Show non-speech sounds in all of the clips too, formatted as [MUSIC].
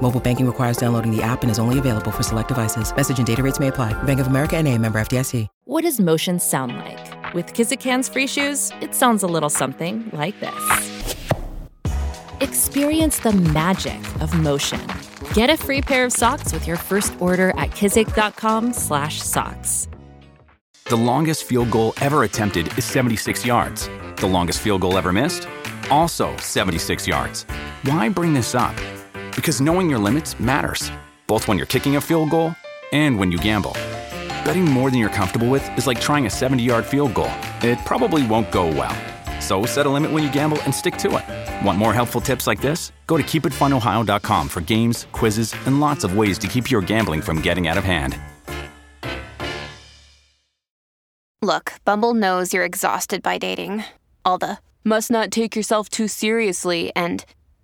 Mobile banking requires downloading the app and is only available for select devices. Message and data rates may apply. Bank of America and a member FDIC. What does motion sound like? With Kizik hands free shoes, it sounds a little something like this. Experience the magic of motion. Get a free pair of socks with your first order at kizik.com slash socks. The longest field goal ever attempted is 76 yards. The longest field goal ever missed? Also 76 yards. Why bring this up? Because knowing your limits matters, both when you're kicking a field goal and when you gamble. Betting more than you're comfortable with is like trying a 70 yard field goal. It probably won't go well. So set a limit when you gamble and stick to it. Want more helpful tips like this? Go to keepitfunohio.com for games, quizzes, and lots of ways to keep your gambling from getting out of hand. Look, Bumble knows you're exhausted by dating. All the must not take yourself too seriously and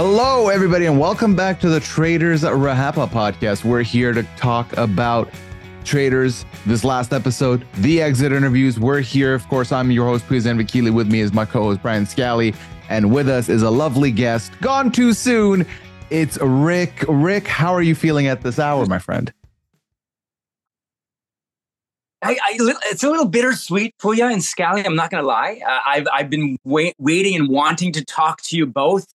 Hello, everybody, and welcome back to the Traitors Wrap Up podcast. We're here to talk about traitors. This last episode, the exit interviews. We're here. Of course, I'm your host, Pooya Zanvikili. With me is my co-host, Brian Scally. And with us is a lovely guest, gone too soon. It's Rick. Rick, how are you feeling at this hour, my friend? I, I, it's a little bittersweet, Pooya and Scally. I'm not going to lie. Uh, I've I've been wait, waiting and wanting to talk to you both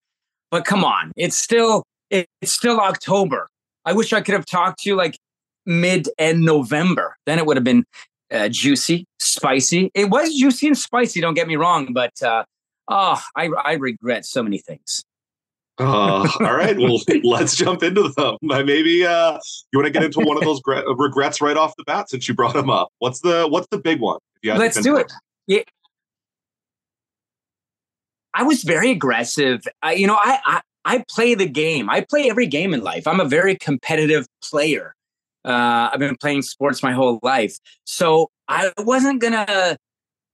but come on, it's still it, it's still October. I wish I could have talked to you like mid and November. Then it would have been uh, juicy, spicy. It was juicy and spicy. Don't get me wrong, but uh, oh, I I regret so many things. uh, all right. Well, [LAUGHS] let's jump into them. Maybe uh, you want to get into one of those gre- regrets right off the bat since you brought them up. What's the What's the big one? Let's do it. Yeah, I was very aggressive. I, you know, I, I, I play the game. I play every game in life. I'm a very competitive player. Uh, I've been playing sports my whole life, so I wasn't gonna,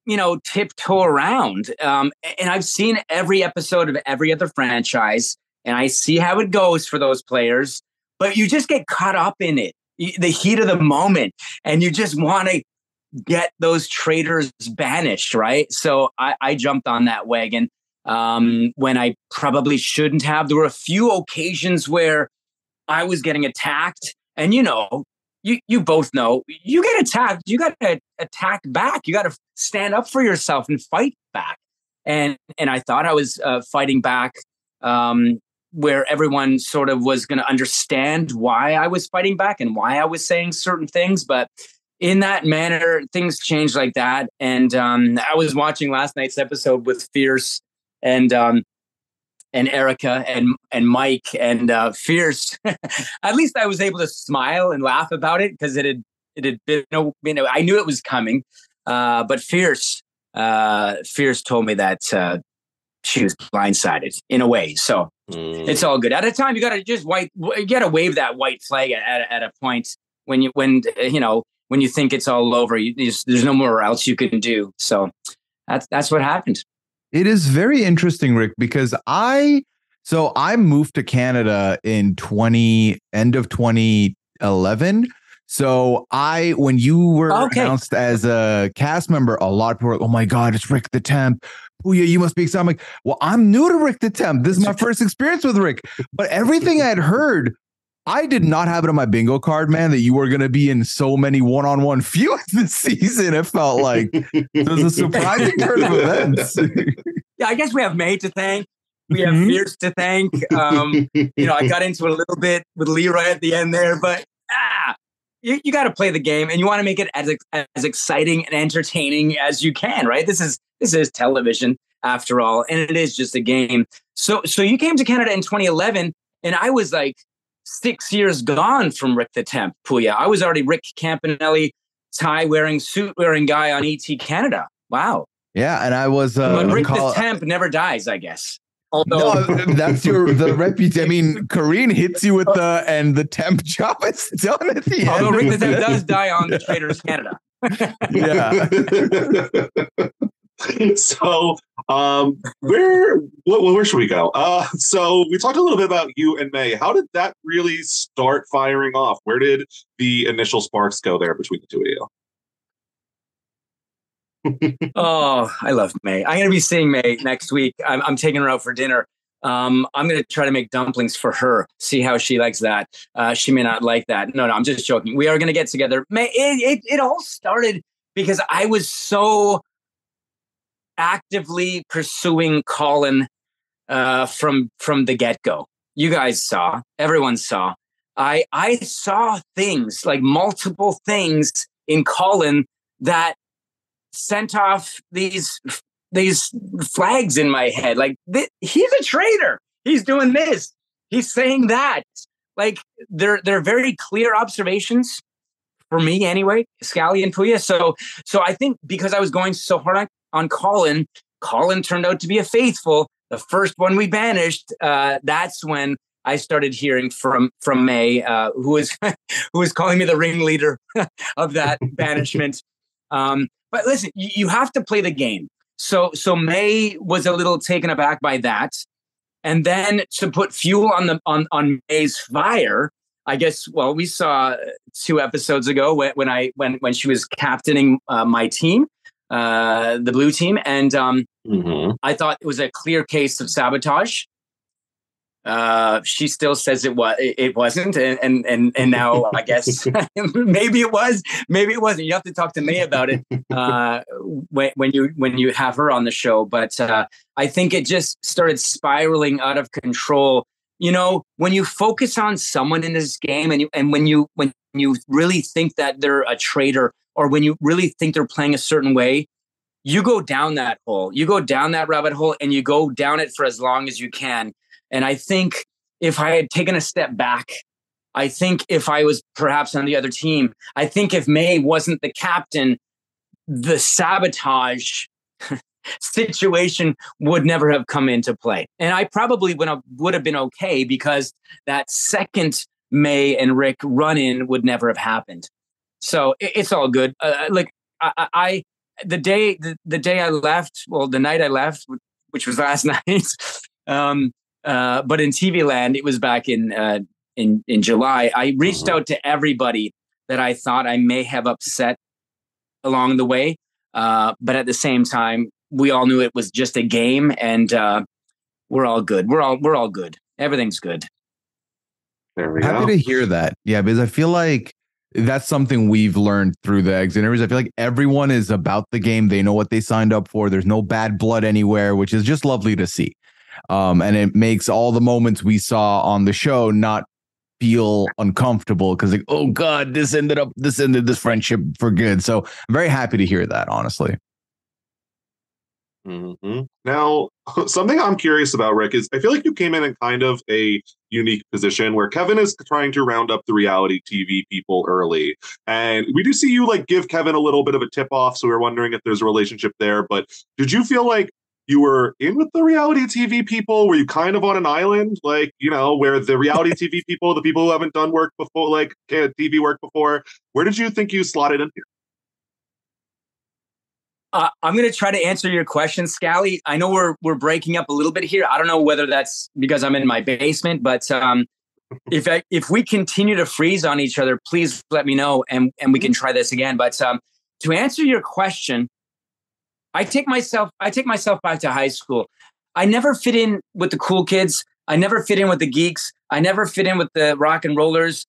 you know, tiptoe around. Um, and I've seen every episode of every other franchise, and I see how it goes for those players. But you just get caught up in it, the heat of the moment, and you just want to get those traitors banished, right? So I, I jumped on that wagon um, when I probably shouldn't have. There were a few occasions where I was getting attacked, and you know, you you both know, you get attacked, you got to attack back. You got to stand up for yourself and fight back. And and I thought I was uh, fighting back, um, where everyone sort of was going to understand why I was fighting back and why I was saying certain things, but in that manner, things changed like that. And um, I was watching last night's episode with Fierce, and um, and Erica and and Mike and uh, Fierce. [LAUGHS] At least I was able to smile and laugh about it because it had it had been you know I knew it was coming. Uh, but Fierce uh, Fierce told me that uh, she was blindsided in a way. So mm. it's all good. At a time, you got to just white you got to wave that white flag at, at a point when you when you know when you think it's all over. You, there's no more else you can do. So that's that's what happened. It is very interesting, Rick, because I So I moved to Canada in 20 end of 2011. So I, when you were Okay. announced as a cast member, a lot of people were "Oh my God, it's Rick the Temp." Oh yeah, you must be excited. I'm like, well, I'm new to Rick the Temp. This is my first experience with Rick. But everything I had heard, I did not have it on my bingo card, man. That you were going to be in so many one-on-one feuds [LAUGHS] this season. It felt like it was a surprising [LAUGHS] turn of events. Yeah, I guess we have May to thank. We have Mhm. Fierce to thank. Um, you know, I got into it a little bit with Leroy at the end there, but ah, you, you got to play the game and you want to make it as as exciting and entertaining as you can, right? This is this is television after all, and it is just a game. So so you came to Canada in 2011, and I was like six years gone from Rick the Temp, Pooya. I was already Rick Campanelli, tie wearing, suit wearing guy on ET Canada. Wow. yeah, and I was uh, but Rick call- the Temp never dies, I guess. Although no, that's your the reputation. I mean, Karine hits you with the and the temp job is done at the end. Although Rick the Temp [LAUGHS] does die on the Traitors Canada. Yeah. [LAUGHS] [LAUGHS] [LAUGHS] so um where what, where should we go uh so we talked a little bit about you and may how did that really start firing off where did the initial sparks go there between the two of you [LAUGHS] Oh, I love May. I'm gonna be seeing May next week. I'm, I'm taking her out for dinner. Um, I'm gonna try to make dumplings for her. See how she likes that. Uh, she may not like that. No, no, I'm just joking. We are gonna get together. May it, it, it all started because I was so actively pursuing Colin uh, from from the get go. You guys saw, everyone saw. I I saw things like multiple things in Colin that sent off these these flags in my head. Like th- he's a traitor. He's doing this. He's saying that. Like they're they're very clear observations for me anyway, Scally and Pooya. So so I think because I was going so hard on, on Colin, Colin turned out to be a faithful. The first one we banished, uh, that's when I started hearing from from May, uh, who was [LAUGHS] who was calling me the ringleader [LAUGHS] of that [LAUGHS] banishment. Um, but listen, you, you have to play the game. So so May was a little taken aback by that, and then to put fuel on the on on May's fire. I guess well, we saw two episodes ago when, when I when when she was captaining uh, my team, uh, the blue team, and um, mm-hmm. I thought it was a clear case of sabotage. Uh, she still says it was it wasn't, and and and, and now I guess [LAUGHS] [LAUGHS] maybe it was, maybe it wasn't. You have to talk to May about it [LAUGHS] uh, when when you when you have her on the show. But uh, I think it just started spiraling out of control. You know, when you focus on someone in this game, and you and when you when you really think that they're a traitor, or when you really think they're playing a certain way, you go down that hole. You go down that rabbit hole, and you go down it for as long as you can. And I think if I had taken a step back, I think if I was perhaps on the other team, I think if May wasn't the captain, the sabotage [LAUGHS] situation would never have come into play. And I probably would have, been okay because that second May and Rick run in would never have happened. So it, it's all good. Uh, like I, I, I, the day, the, the day I left, well, the night I left, which was [LAUGHS] last night, um, uh, but in TV land, it was back in uh, in in July. I reached Mhm. out to everybody that I thought I may have upset along the way, uh, but at the same time, we all knew it was just a game, and uh, we're all good. We're all we're all good. Everything's good. there we Happy go to hear that. Yeah, because I feel like that's something we've learned through the exit interviews. I feel like everyone is about the game. They know what they signed up for. There's no bad blood anywhere, which is just lovely to see. Um, and it makes all the moments we saw on the show not feel uncomfortable because like, oh God, this ended up this ended this friendship for good. So I'm very happy to hear that, honestly. Mhm. Now, [LAUGHS] something I'm curious about, Rick, is I feel like you came in in kind of a unique position where Kevin is trying to round up the reality TV people early. And we do see you like give Kevin a little bit of a tip off. So we are wondering if there's a relationship there. But did you feel like you were in with the reality TV people? Were you kind of on an island, like, you know, where the reality TV people, the people who haven't done work before, like TV work before, where did you think you slotted in here? Uh, I'm going to try to answer your question, Scally. I know we're we're breaking up a little bit here. I don't know whether that's because I'm in my basement, but um, [LAUGHS] if I, if we continue to freeze on each other, please let me know and and we can try this again. But um, to answer your question, I take myself I take myself back to high school. I never fit in with the cool kids. I never fit in with the geeks. I never fit in with the rock and rollers.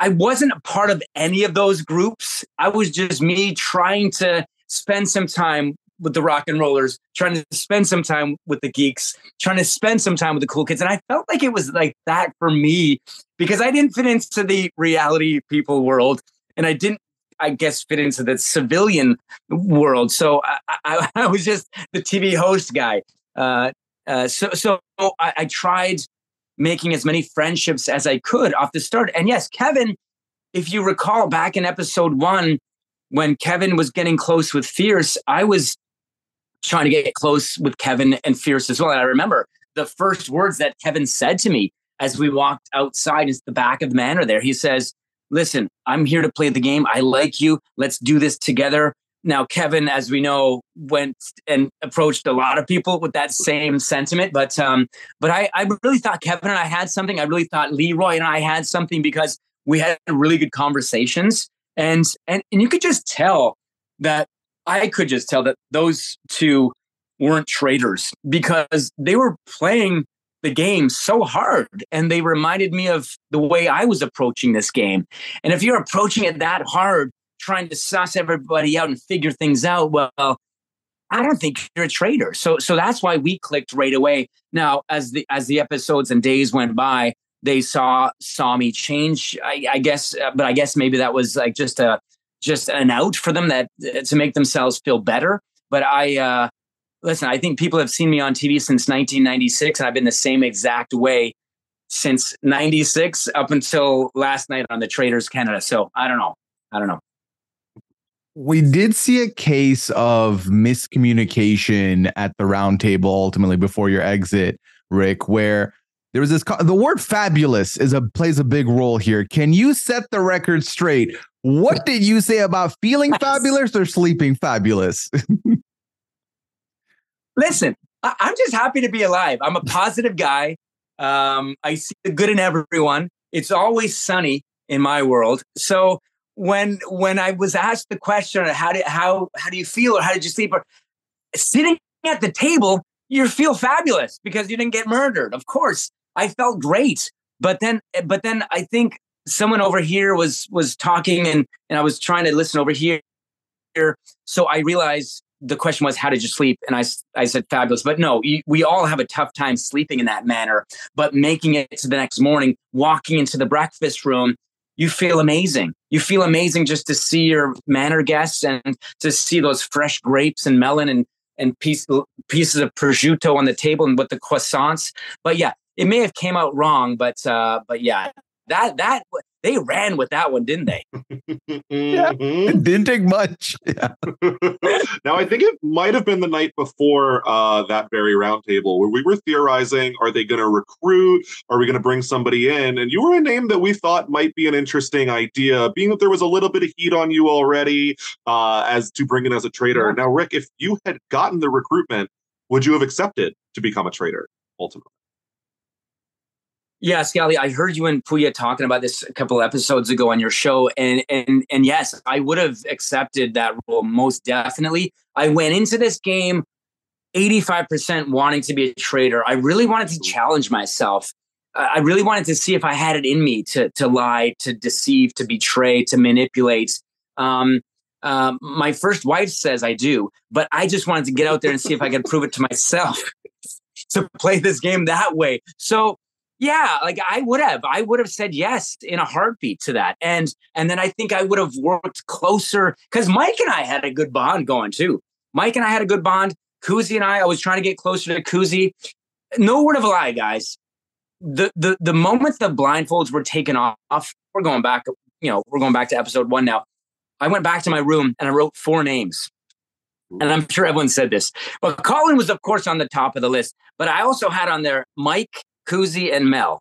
I wasn't a part of any of those groups. I was just me trying to spend some time with the rock and rollers, trying to spend some time with the geeks, trying to spend some time with the cool kids. And I felt like it was like that for me because I didn't fit into the reality people world and I didn't, I guess, fit into the civilian world. So I, I, I [LAUGHS] was just the TV host guy. Uh, uh, so so I, I tried making as many friendships as I could off the start. And yes, Kevin, if you recall back in episode one, when Kevin was getting close with Fierce, I was trying to get close with Kevin and Fierce as well. And I remember the first words that Kevin said to me as we walked outside is the back of the manor there. He says, Listen, I'm here to play the game. I like you. Let's do this together. Now, Kevin, as we know, went and approached a lot of people with that same sentiment. But um, but I, I really thought Kevin and I had something. I really thought Leroy and I had something because we had really good conversations. And and and you could just tell that I could just tell that those two weren't traitors because they were playing the game so hard and they reminded me of the way I was approaching this game. And if you're approaching it that hard, trying to suss everybody out and figure things out, well, I don't think you're a traitor. So so that's why we clicked right away. Now, as the as the episodes and days went by, they saw saw me change. I, I guess, uh, but I guess maybe that was like just a just an out for them that uh, to make themselves feel better. But I uh, listen. I think people have seen me on TV since 1996, and I've been the same exact way since 96 up until last night on the Traitors Canada. So I don't know. I don't know. We did see a case of miscommunication at the roundtable ultimately before your exit, Rick, where there was this the word fabulous is a plays a big role here. Can you set the record straight? What did you say about feeling fabulous or sleeping fabulous? [LAUGHS] Listen, I- am just happy to be alive. I'm a positive guy. Um, I see the good in everyone. It's always sunny in my world. So when when I was asked the question, how did how how do you feel or how did you sleep? Or sitting at the table, you feel fabulous because you didn't get murdered. Of course, I felt great. But then but then I think someone over here was was talking and and I was trying to listen over here. So I realized the question was, how did you sleep? And I, I said, fabulous. But no, we all have a tough time sleeping in that manner. But making it to the next morning, walking into the breakfast room you feel amazing. You feel amazing just to see your manor guests and to see those fresh grapes and melon and and piece, pieces of prosciutto on the table and with the croissants. But yeah, it may have came out wrong, but uh, but yeah, that that they ran with that one, didn't they? yeah, it didn't take much. [LAUGHS] Yeah. [LAUGHS] now I think it might have been the night before uh, that very roundtable where we were theorizing: Are they going to recruit? Are we going to bring somebody in? And you were a name that we thought might be an interesting idea, being that there was a little bit of heat on you already uh, as to bring in as a traitor. Yeah. Now, Rick, if you had gotten the recruitment, would you have accepted to become a traitor ultimately? Yeah, Scally, I heard you and Pooya talking about this a couple episodes ago on your show, and and and yes, I would have accepted that role most definitely. I went into this game 85% wanting to be a traitor. I really wanted to challenge myself. I really wanted to see if I had it in me to to lie, to deceive, to betray, to manipulate. Um, um, my first wife says I do, but I just wanted to get out there and see if I could prove it to myself [LAUGHS] to play this game that way. So yeah like i would have i would have said yes in a heartbeat to that and and then i think i would have worked closer because mike and i had a good bond going too. Mike and i had a good bond Kuzi and i i was trying to get closer to Kuzi no word of a lie guys. The the the moment the blindfolds were taken off we're going back you know we're going back to episode one now. I went back to my room and i wrote four names and i'm sure everyone said this but colin was of course on the top of the list but i also had on there mike Kuzi and Mel.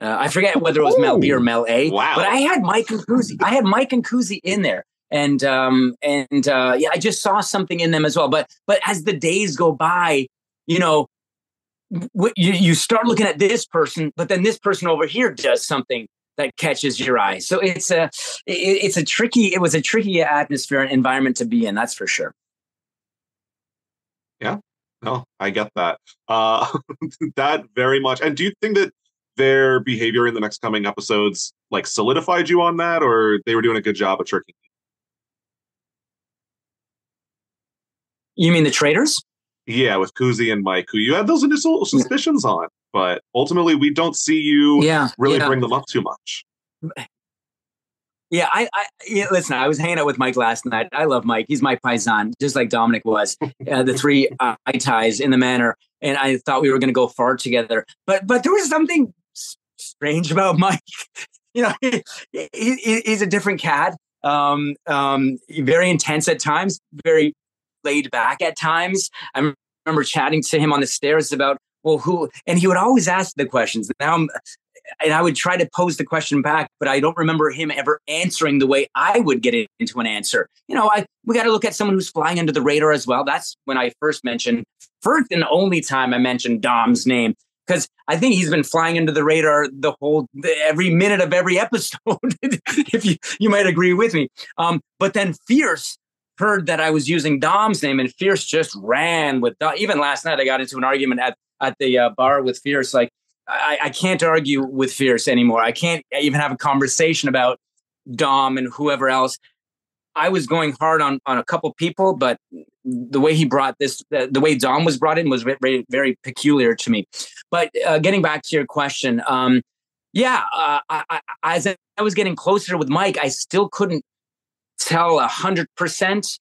Uh, I forget whether it was Mel B or Mel A. Wow. But I had Mike and Kuzi. I had Mike and Kuzi in there. and um, and uh, yeah, I just saw something in them as well. But but as the days go by, you know, you, you start looking at this person, but then this person over here does something that catches your eye. So it's a it, it's a tricky it was a tricky atmosphere and environment to be in. That's for sure. Yeah, no, I get that. Uh, [LAUGHS] that very much. And do you think that their behavior in the next coming episodes like solidified you on that, or they were doing a good job of tricking you? You mean the traitors? Yeah, with Kuzi and Mike, who you had those initial suspicions on, but ultimately we don't see you yeah, really yeah. bring them up too much. Yeah, I, I yeah, listen. I was hanging out with Mike last night. I love Mike. He's my paisan, just like Dominic was. [LAUGHS] Uh, the three uh, eye ties in the manor, and I thought we were going to go far together. But but there was something strange about [LAUGHS] Mike. you know, he, he, he's a different cat. Um, um, very intense at times, very laid back at times. I remember chatting to him on the stairs about well, who, and he would always ask the questions. Now I'm and I would try to pose the question back, but I don't remember him ever answering the way I would get into an answer. You know, I we got to look at someone who's flying under the radar as well. That's when I first mentioned, first and only time I mentioned Dom's name because I think he's been flying under the radar the whole the, every minute of every [LAUGHS] episode. if you you might agree with me, um, but then Fierce heard that I was using Dom's name, and Fierce just ran with Dom. Even last night, I got into an argument at at the uh, bar with Fierce, like I, I can't argue with Fierce anymore. I can't even have a conversation about Dom and whoever else. I was going hard on on a couple people, but the way he brought this, the, the way Dom was brought in was very very peculiar to me. But uh, getting back to your question, um, yeah, uh, I, I, as I was getting closer with Mike, I still couldn't tell a hundred percent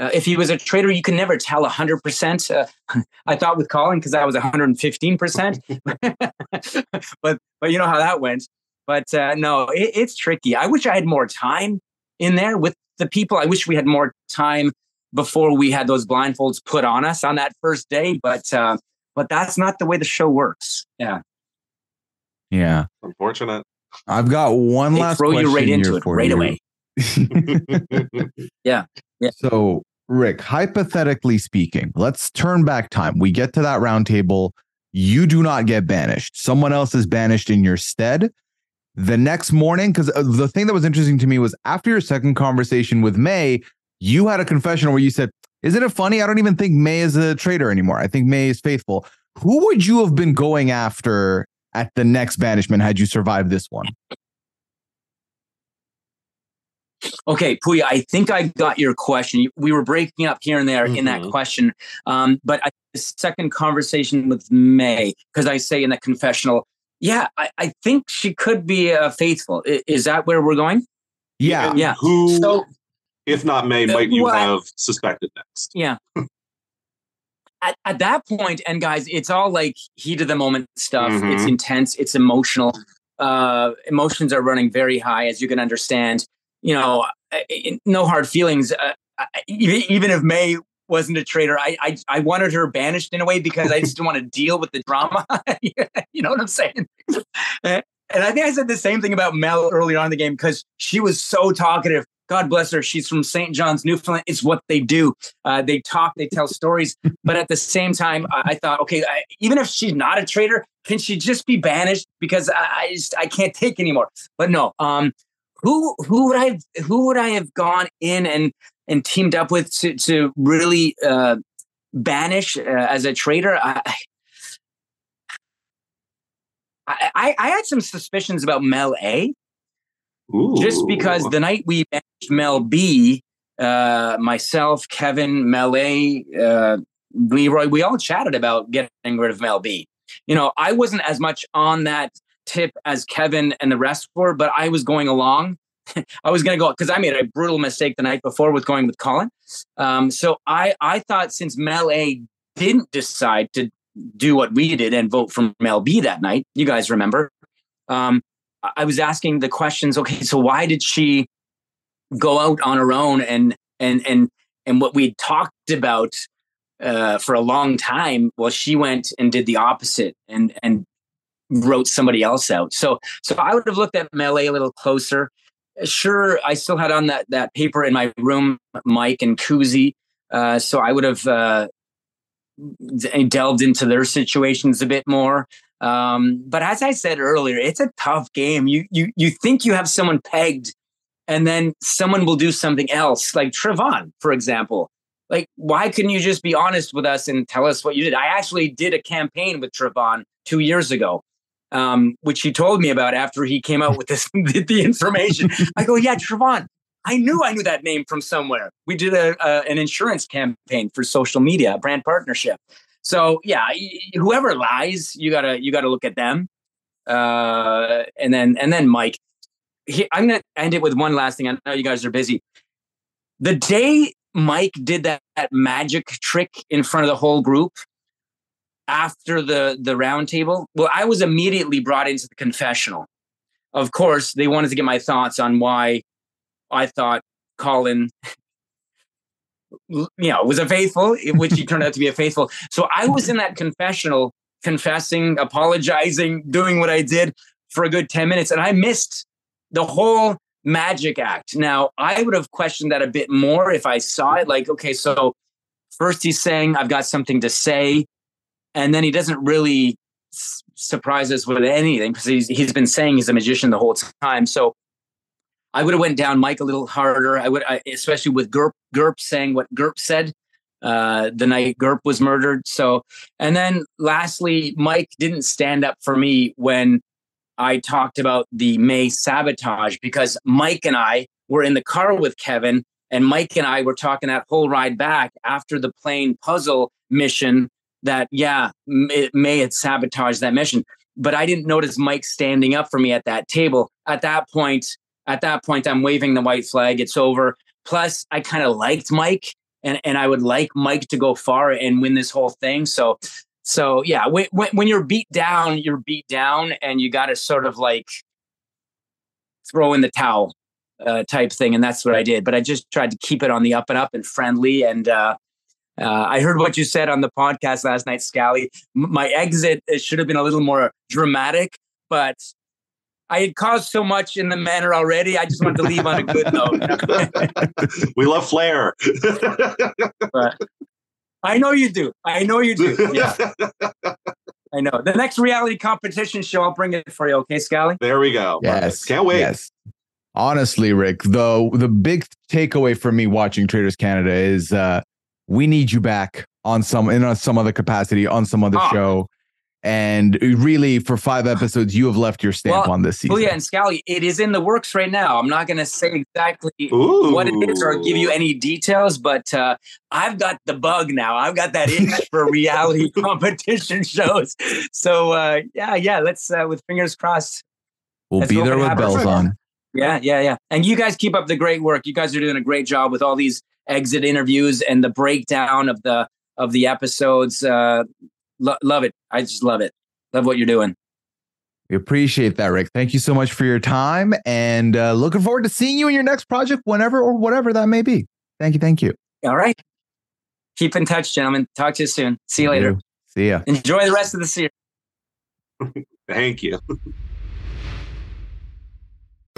uh, if he was a traitor, you can never tell 100%. Uh, [LAUGHS] I thought with Colin, because I was 115%. [LAUGHS] [LAUGHS] but, but you know how that went. But uh, no, it, it's tricky. I wish I had more time in there with the people. I wish we had more time before we had those blindfolds put on us on that first day. But, uh, but that's not the way the show works. Yeah. Yeah. Unfortunate. I've got one they last throw you right into it right you. away. [LAUGHS] yeah. Yeah. So Rick, hypothetically speaking, let's turn back time. We get to that roundtable. You do not get banished. Someone else is banished in your stead. The next morning, because uh, the thing that was interesting to me was after your second conversation with May, you had a confession where you said, Isn't it funny? I don't even think May is a traitor anymore. I think May is faithful. Who would you have been going after at the next banishment had you survived this one? Okay, Pooya, I think I got your question. We were breaking up here and there mm-hmm. in that Mhm. question. Um, but I, the second conversation with May, because I say in the confessional, yeah, I, I think she could be uh, faithful. I- Is that where we're going? Yeah. Yeah. Who, So, if not May, Uh, might you well, have suspected next? yeah. At, at that point, and guys, it's all like heat of the moment stuff. It's Mhm. intense. It's emotional. Uh, emotions are running very high, as you can understand. You know, no hard feelings. Uh, even if May wasn't a traitor, I, I I wanted her banished in a way because I just didn't want to deal with the drama. [LAUGHS] you know what I'm saying? and [LAUGHS] and I think I said the same thing about Mel earlier on in the game because she was so talkative. God bless her. She's from St. John's, Newfoundland. It's what they do. Uh, they talk, they tell stories. But at the same time, I, I thought, okay, I, even if she's not a traitor, can she just be banished? Because I, I just I can't take anymore. But no, um, who who would I who would I have gone in and and teamed up with to to really uh, banish uh, as a traitor? I, I I had some suspicions about Mel A just because the night we banished Mel B, uh, myself, Kevin, Mel A, uh, Leroy, we all chatted about getting rid of Mel B. You know, I wasn't as much on that tip as Kevin and the rest were, but I was going along. [LAUGHS] I was going to go because I made a brutal mistake the night before with going with Colin. Um, so I I thought since Mel A didn't decide to do what we did and vote for Mel B that night, you guys remember. Um, I- was asking the questions. Okay, so why did she go out on her own and and and and what we talked about uh, for a long time? Well, she went and did the opposite and and wrote somebody else out. So so I would have looked at Melee a little closer. sure, I still had on that that paper in my room, Mike and Kuzi. Uh, so I would have uh, delved into their situations a bit more. Um, but as I said earlier, it's a tough game. You you you think you have someone pegged, and then someone will do something else, like Trevon, for example. Like, why couldn't you just be honest with us and tell us what you did? I actually did a campaign with Trevon two years ago, um, which he told me about after he came out with this [LAUGHS] the information. I go, yeah, Trevon, I knew I knew that name from somewhere. We did a, a, an insurance campaign for social media, a brand partnership. So yeah, whoever lies, you gotta you gotta look at them. Uh, and then and then Mike, he, I'm gonna end it with one last thing. I know you guys are busy. The day Mike did that, that magic trick in front of the whole group after the the roundtable, well, I was immediately brought into the confessional. Of course, they wanted to get my thoughts on why I thought Colin, you know, was a faithful, which he turned out to be a faithful. So I was in that confessional, confessing, apologizing, doing what I did for a good 10 minutes. And I missed the whole magic act. Now, I would have questioned that a bit more if I saw it. Like, okay, so first he's saying, I've got something to say. And then he doesn't really surprise us with anything because he's, he's been saying he's a magician the whole time. So I would have went down Mike a little harder. I would, I, especially with Gerp saying what Gerp said uh, the night Gerp was murdered. So, and then lastly, Mike didn't stand up for me when I talked about the May sabotage because Mike and I were in the car with Kevin, and Mike and I were talking that whole ride back after the plane puzzle mission. That yeah, it May had sabotaged that mission, but I didn't notice Mike standing up for me at that table. At that point, at that point, I'm waving the white flag. It's over. Plus, I kind of liked Mike, and and I would like Mike to go far and win this whole thing. So, so yeah, when when you're beat down, you're beat down, and you got to sort of like throw in the towel uh, type thing, and that's what I did. But I just tried to keep it on the up and up and friendly. And uh, uh, I heard what you said on the podcast last night, Scally. M- my exit should have been a little more dramatic, but I had caused so much in the manner already. I just wanted to leave on a good note. [LAUGHS] we love flair. [LAUGHS] but I know you do. I know you do. [LAUGHS] Yeah. I know. The next reality competition show, I'll bring it for you. Okay, Scally? There we go. Yes. Can't wait. Yes. Honestly, Rick, though, the big takeaway for me watching Traitors Canada is uh we need you back on some in on some other capacity on some other oh. show and really, for five episodes, you have left your stamp well, on this season. Well, yeah, and Scally, it is in the works right now. I'm not going to say exactly Ooh. what it is or give you any details, but uh, I've got the bug now. I've got that itch for reality [LAUGHS] competition shows. So, uh, yeah, yeah, let's, uh, with fingers crossed. We'll be there with bells on. Yeah, yeah, yeah. And you guys keep up the great work. You guys are doing a great job with all these exit interviews and the breakdown of the of the episodes. Uh, Lo- love it. I just love it. Love what you're doing. We appreciate that, Rick. Thank you so much for your time and uh, looking forward to seeing you in your next project, whenever or whatever that may be. Thank you. Thank you. All right. Keep in touch, gentlemen. Talk to you soon. See you later. See ya. Enjoy the rest of the series. [LAUGHS] Thank you. [LAUGHS]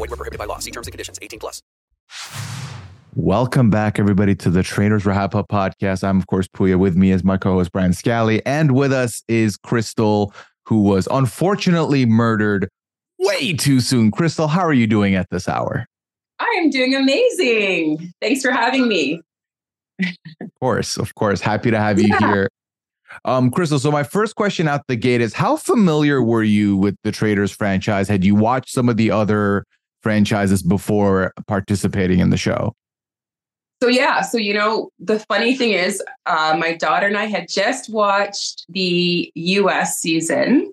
void, were prohibited by law. See terms and conditions 18 plus. Welcome back, everybody, to the Traitors Wrap Up podcast. I'm, of course, Pooya. With me is my co host, Brian Scally. And with us is Crystal who was unfortunately murdered way too soon. Crystal, how are you doing at this hour? I am doing amazing. Thanks for having me. of course, of course. Happy to have you yeah. here. Um, Crystal, so my first question out the gate is how familiar were you with the Traitors franchise? Had you watched some of the other franchises before participating in the show? So yeah, so you know, the funny thing is, uh, my daughter and I had just watched the U.S. season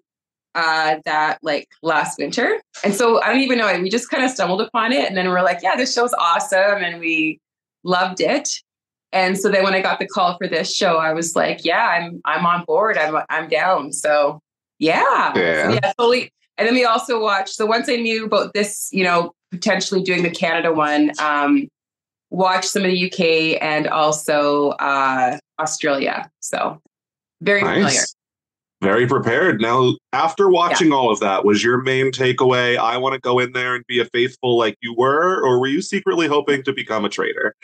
uh, that like last winter, and so I don't even know. We just kind of stumbled upon it, and then we're like, "Yeah, this show's awesome," and we loved it. And so then when I got the call for this show, I was like, "Yeah, I'm I'm on board. I'm I'm down." So yeah, yeah, so, yeah totally. And then we also watched. So once I knew about this, you know, potentially doing the Canada one. Um, watch some of the UK and also uh, Australia. So very nice. familiar. Very prepared. Now, after watching yeah. all of that, was your main takeaway? I want to go in there and be a faithful like you were, or were you secretly hoping to become a traitor?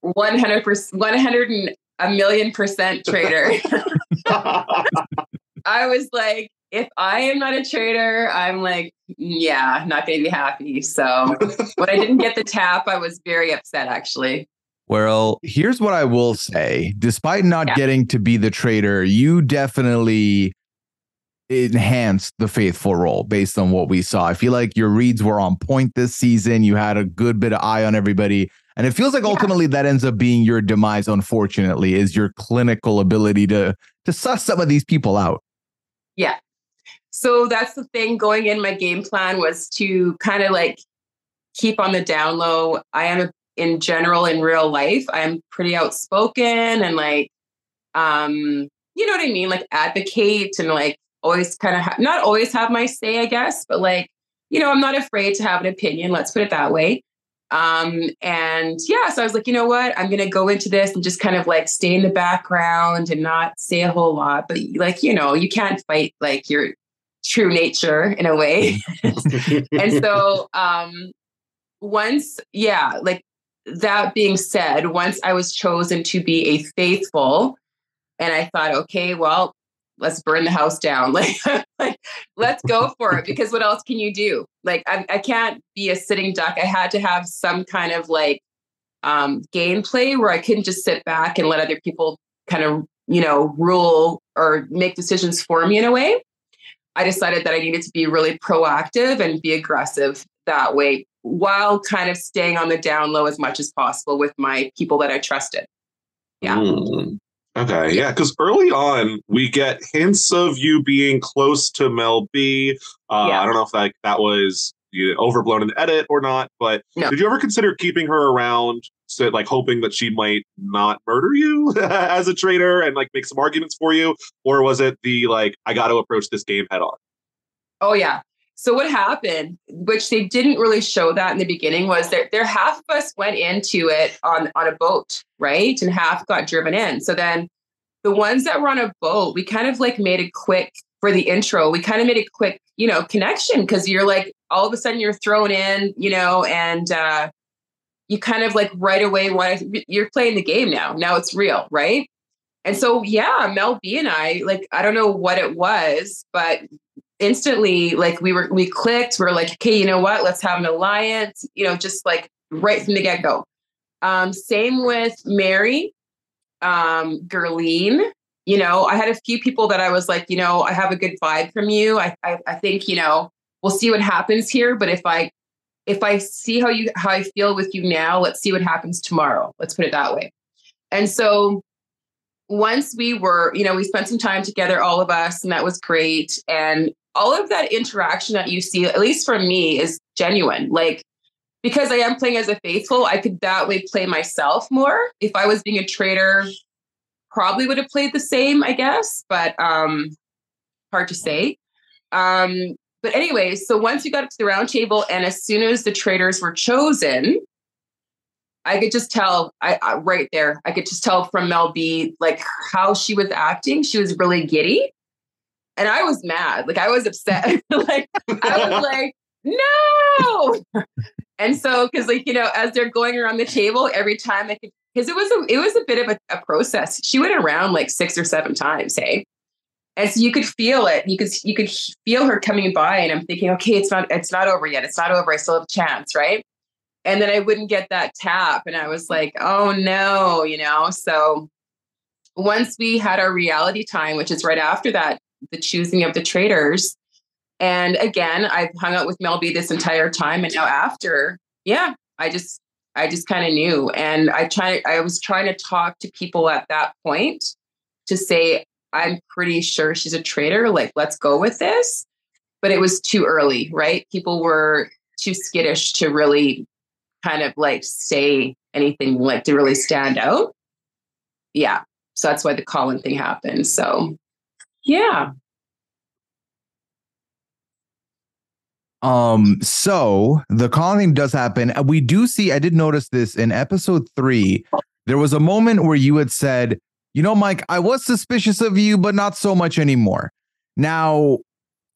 One hundred percent, one hundred and a million percent traitor. [LAUGHS] [LAUGHS] I was like, if I am not a traitor, I'm like, yeah, not going to be happy. So when I didn't get the tap, I was very upset actually. Well, here's what I will say. Despite not yeah. getting to be the traitor, you definitely enhanced the faithful role based on what we saw. I feel like your reads were on point this season. You had a good bit of eye on everybody. And it feels like ultimately yeah. that ends up being your demise, unfortunately, is your clinical ability to to suss some of these people out. Yeah, so that's the thing going in my game plan was to kind of like keep on the down low. I am in general in real life, I'm pretty outspoken and like um you know what I mean, like advocate and like always kind of ha- not always have my say, I guess, but like you know, I'm not afraid to have an opinion, let's put it that way. Um, and yeah, so I was like, you know what? I'm gonna go into this and just kind of like stay in the background and not say a whole lot. But like, you know, you can't fight like your true nature in a way. [LAUGHS] [LAUGHS] and so um once, yeah, like that being said, once I was chosen to be a faithful, and I thought, okay, well, let's burn the house down. [LAUGHS] Like, like let's go for it. Because what else can you do? Like, I, I can't be a sitting duck. I had to have some kind of like um, gameplay where I couldn't just sit back and let other people kind of, you know, rule or make decisions for me in a way. I decided that I needed to be really proactive and be aggressive that way while kind of staying on the down low as much as possible with my people that I trusted. Yeah. Mm. Okay, yeah, because early on we get hints of you being close to Mel B. Uh, yeah. I don't know if that that was you know, overblown in the edit or not, but no. did you ever consider keeping her around, so, like hoping that she might not murder you [LAUGHS] as a traitor and like make some arguments for you, or was it the like I got to approach this game head on? Oh yeah, So what happened, which they didn't really show that in the beginning, was that there half of us went into it on on a boat, right, and half got driven in. So then the ones that were on a boat, we kind of like made a quick for the intro. We kind of made a quick, you know, connection because you're like all of a sudden you're thrown in, you know, and uh, you kind of like right away want to, you're playing the game now. Now it's real, right? And so yeah, Mel B and I, like I don't know what it was, but instantly like we were we clicked we are like okay you know what let's have an alliance you know just like right from the get-go um same with mary um Gerline. you know i had a few people that i was like you know i have a good vibe from you I, I i think you know we'll see what happens here but if i if i see how you how i feel with you now let's see what happens tomorrow let's put it that way and so once we were, you know, we spent some time together, all of us, and that was great. And all of that interaction that you see, at least for me, is genuine. Like, because I am playing as a faithful, I could that way play myself more. If I was being a traitor, probably would have played the same, I guess, but um, hard to say. Um, but anyway, so once we got up to the round table, and as soon as the traitors were chosen, I could just tell I, I, right there. I could just tell from Mel B like how she was acting. She was really giddy, and I was mad. Like I was upset. [LAUGHS] like I was [LAUGHS] like, no. and so, because like you know, as they're going around the table, every time I could, because it was a it was a bit of a, a process. She went around like six or seven times. Hey. And so you could feel it. You could you could feel her coming by, and I'm thinking, okay, it's not it's not over yet. It's not over. I still have a chance, right? and then I wouldn't get that tap. And I was like, oh no, you know? So once we had our reality time, which is right after that, the choosing of the traitors. And again, I've hung out with Mel B this entire time. And now after, yeah, I just I just kind of knew. And I try I was trying to talk to people at that point to say, I'm pretty sure she's a traitor. Like, let's go with this. But it was too early, right? People were too skittish to really kind of like say anything like to really stand out. Yeah. So that's why the Colin thing happened. So yeah. Um, so the Colin thing does happen. We do see, I did notice this in episode three. There was a moment where you had said, you know, Mike, I was suspicious of you, but not so much anymore. Now,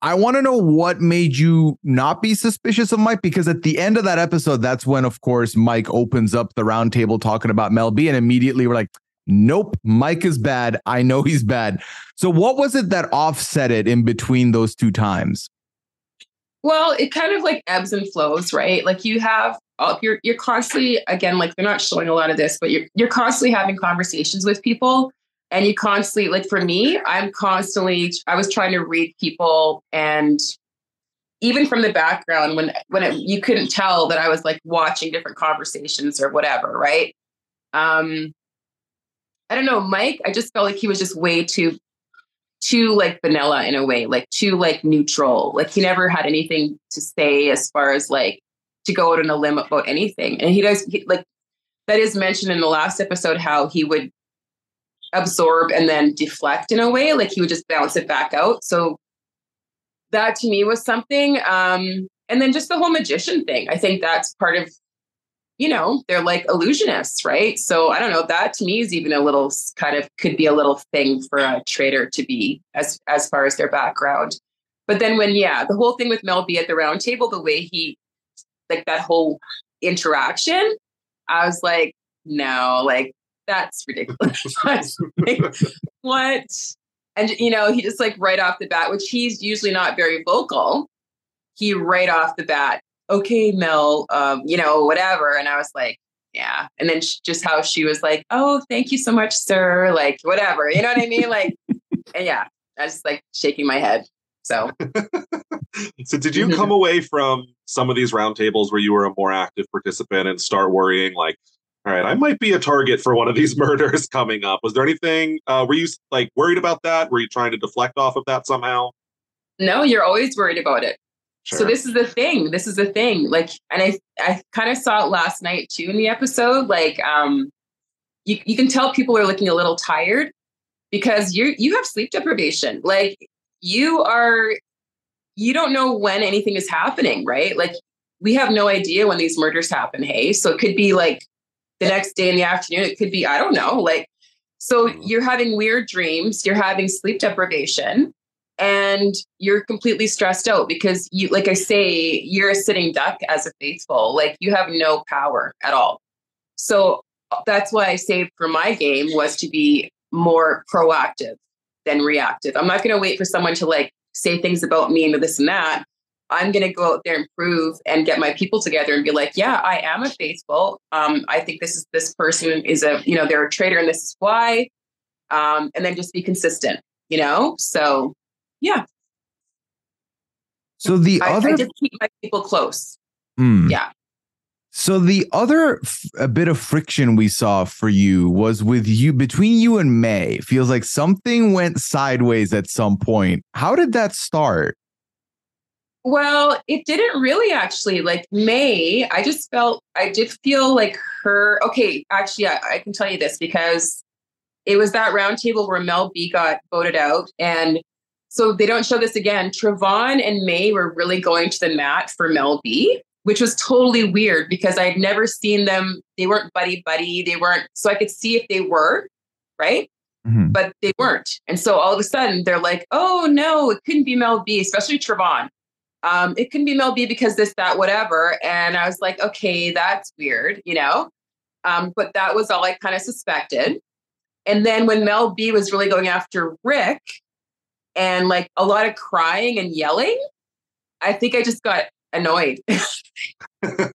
I want to know what made you not be suspicious of Mike because at the end of that episode, that's when, of course, Mike opens up the roundtable talking about Mel B, and immediately we're like, nope, Mike is bad. I know he's bad. So, what was it that offset it in between those two times? Well, it kind of like ebbs and flows, right? Like you have you're you're constantly again like they're not showing a lot of this, but you're you're constantly having conversations with people. And you constantly like for me i'm constantly i was trying to read people. And even from the background when when it, you couldn't tell that i was like watching different conversations or whatever right? Um i don't know mike i just felt like he was just way too too like vanilla in a way like too like neutral. Like he never had anything to say as far as like to go out on a limb about anything. And he does he, like that is mentioned in the last episode how he would absorb and then deflect in a way like he would just bounce it back out. So that to me was something um and then just the whole magician thing. I think that's part of you know they're like illusionists right? So i don't know that to me is even a little kind of could be a little thing for a traitor to be as as far as their background. But then when yeah the whole thing with mel b at the round table the way he like that whole interaction i was like no like that's ridiculous. [LAUGHS] like, what? And you know, he just like right off the bat, which he's usually not very vocal. He right off the bat, okay, Mel, um, you know, whatever. And I was like, yeah. And then just how she was like, oh, thank you so much, sir. Like, whatever. You know what I mean? Like, and yeah, I was like shaking my head. So, [LAUGHS] so did you come [LAUGHS] away from some of these roundtables where you were a more active participant and start worrying like, all right, I might be a target for one of these [LAUGHS] murders coming up. Was there anything, uh, were you like worried about that? Were you trying to deflect off of that somehow? No, you're always worried about it. Sure. So this is the thing. This is the thing. Like, and I, I kind of saw it last night too in the episode. Like, um, you, you can tell people are looking a little tired because you you have sleep deprivation. Like, you are you don't know when anything is happening, right? Like we have no idea when these murders happen. Hey, so it could be like the next day in the afternoon. It could be, I don't know, like, so you're having weird dreams, you're having sleep deprivation, and you're completely stressed out because you, like I say, you're a sitting duck as a faithful. Like you have no power at all. So that's why I say for my game was to be more proactive than reactive. I'm not going to wait for someone to like say things about me and this and that. I'm going to go out there and prove and get my people together and be like, yeah, I am a faithful. Um, I think this is this person is a, you know, they're a traitor and this is why. Um, and then just be consistent, you know? So yeah. So the I, other I just keep my people close. Hmm. Yeah. So the other f- a bit of friction we saw for you was with you between you and May. Feels like something went sideways at some point. How did that start? Well, it didn't really actually. Like May, I just felt, I did feel like her. Okay, actually, I, I can tell you this because it was that roundtable where Mel B got voted out. And so they don't show this again. Travon and May were really going to the mat for Mel B, which was totally weird because I had never seen them. They weren't buddy buddy. They weren't, so I could see if they were, right? Mm-hmm. But they weren't. And so all of a sudden they're like, oh no, it couldn't be Mel B, especially Travon um, it can be Mel B because this, that, whatever. And I was like, okay, that's weird, you know? Um, but that was all I kind of suspected. And then when Mel B was really going after Rick and like a lot of crying and yelling, I think I just got annoyed. [LAUGHS] and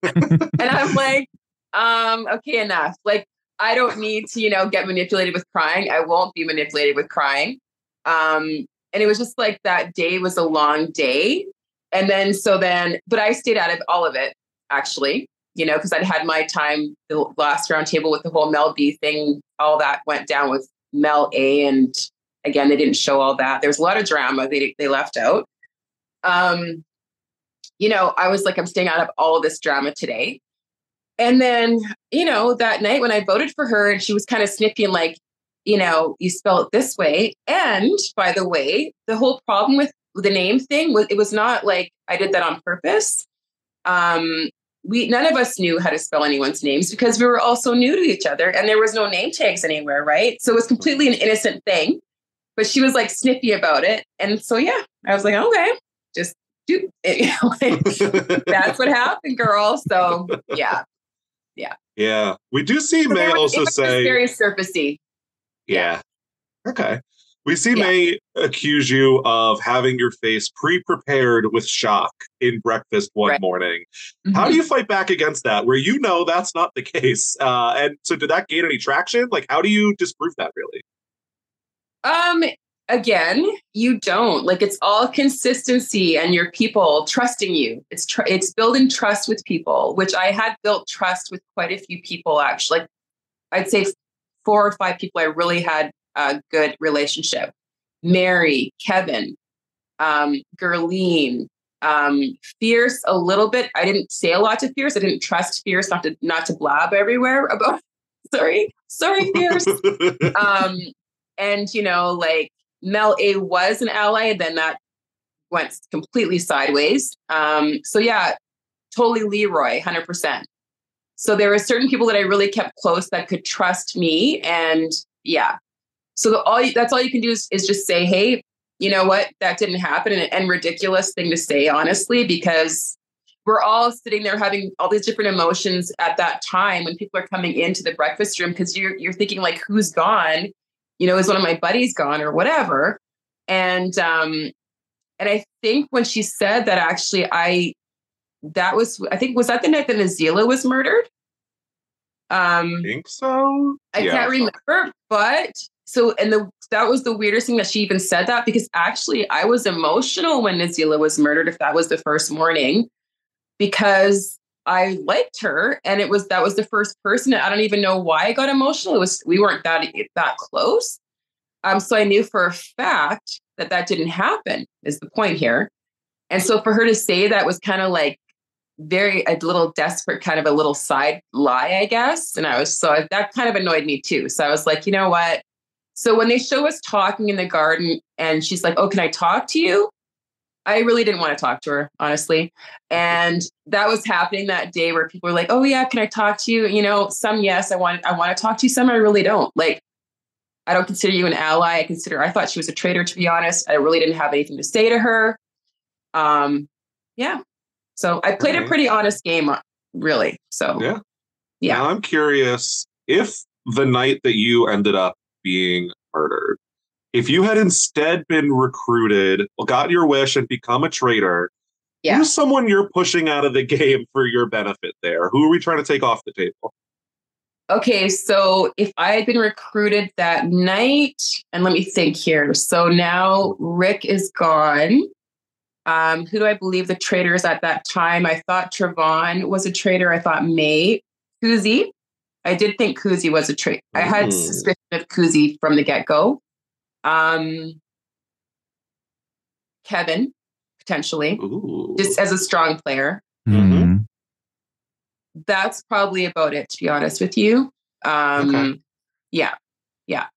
I'm like, um, okay, enough. Like, I don't need to, you know, get manipulated with crying. I won't be manipulated with crying. Um, and it was just like that day was a long day and then so then but i stayed out of all of it actually you know because i'd had my time the last roundtable with the whole mel b thing all that went down with mel a and again they didn't show all that there's a lot of drama they, they left out um you know i was like i'm staying out of all of this drama today and then you know that night when i voted for her and she was kind of snippy and like you know you spell it this way and by the way the whole problem with the name thing was it was not like I did that on purpose. Um, we none of us knew how to spell anyone's names because we were all so new to each other and there was no name tags anywhere, right? So it was completely an innocent thing. But she was like snippy about it. And so yeah, I was like, okay, just do [LAUGHS] that's what happened, girl. So yeah. Yeah. Yeah. We do see So May was- also say very surfacey. Yeah. Okay. We see Yeah. May accuse you of having your face pre-prepared with shock in breakfast one Right. morning. How Mhm. do you fight back against that where you know that's not the case? Uh, and so did that gain any traction? Like how do you disprove that really? Um, again, you don't like it's all consistency and your people trusting you. It's tr- it's building trust with people, which I had built trust with quite a few people actually. Like I'd say four or five people I really had a good relationship. Mary, Kevin, um, Gerline, um, Fierce a little bit. I didn't say a lot to Fierce. I didn't trust Fierce not to not to blab everywhere about [LAUGHS] sorry, sorry, Fierce [LAUGHS] um, and you know, like Mel A was an ally, then that went completely sideways. Um, so yeah, totally Leroy, hundred percent. So there were certain people that I really kept close that could trust me, and yeah. So the, all that's all you can do is, is just say, hey, you know what, that didn't happen, and, and ridiculous thing to say, honestly, because we're all sitting there having all these different emotions at that time when people are coming into the breakfast room because you're you're thinking like who's gone you know is one of my buddies gone or whatever and um and i think when she said that actually i that was i think was that the night that Nazila was murdered um I think so I Yeah. can't remember, but so and the that was the weirdest thing that she even said that because actually I was emotional when Nazila was murdered, if that was the first morning, because I liked her and it was that was the first person. I don't even know why I got emotional. It was we weren't that that close. Um, so I knew for a fact that that didn't happen. Is the point here? And so for her to say that was kind of like very a little desperate kind of a little side lie i guess and i was so that kind of annoyed me too so i was like you know what so when they show us talking in the garden and she's like oh can i talk to you I really didn't want to talk to her, honestly. And that was happening that day where people were like, "Oh yeah, can I talk to you?" You know, some yes, I want I want to talk to you. Some I really don't. Like, I don't consider you an ally. I consider I thought she was a traitor, to be honest. I really didn't have anything to say to her. Um, yeah. So I played Okay. a pretty honest game, uh, really. So Yeah. Yeah. Now I'm curious if the night that you ended up being murdered, if you had instead been recruited, got your wish and become a traitor, Yeah. who's someone you're pushing out of the [LAUGHS] game for your benefit there? Who are we trying to take off the table? Okay, so if I had been recruited that night, and let me think here. So now Rick is gone. Um, who do I believe the traitors at that time? I thought Travon was a traitor. I thought May, Kuzi. I did think Kuzi was a traitor. I had Mm. suspicion of Kuzi from the get go. Um, Kevin, potentially, Ooh. just as a strong player. Mhm. That's probably about it, to be honest with you. Um, Okay. Yeah, yeah.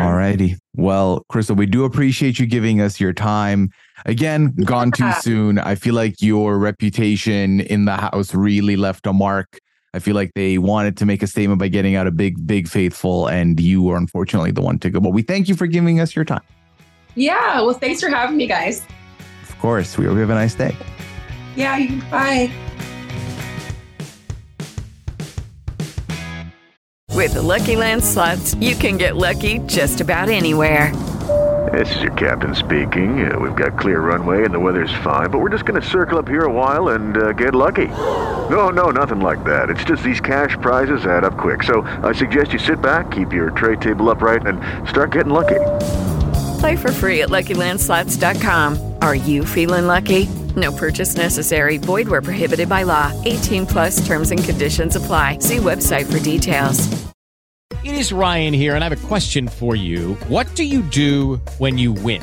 All righty. Well, Crystal, we do appreciate you giving us your time. Again, gone too [LAUGHS] soon. I feel like your reputation in the house really left a mark. I feel like they wanted to make a statement by getting out a big, big faithful, and you were unfortunately the one to go. But we thank you for giving us your time. Yeah. Well, thanks for having me, guys. Of course, we hope you have a nice day. Yeah. you- Bye. With the Lucky Land slots, you can get lucky just about anywhere. This is your captain speaking. Uh, we've got clear runway and the weather's fine, but we're just going to circle up here a while and uh, get lucky. No, no, nothing like that. It's just these cash prizes add up quick. So I suggest you sit back, keep your tray table upright, and start getting lucky. Play for free at LuckyLandSlots.com. Are you feeling lucky? No purchase necessary. Void where prohibited by law. 18 plus terms and conditions apply. See website for details. It is Ryan here, and I have a question for you. What do you do when you win?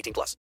18 plus.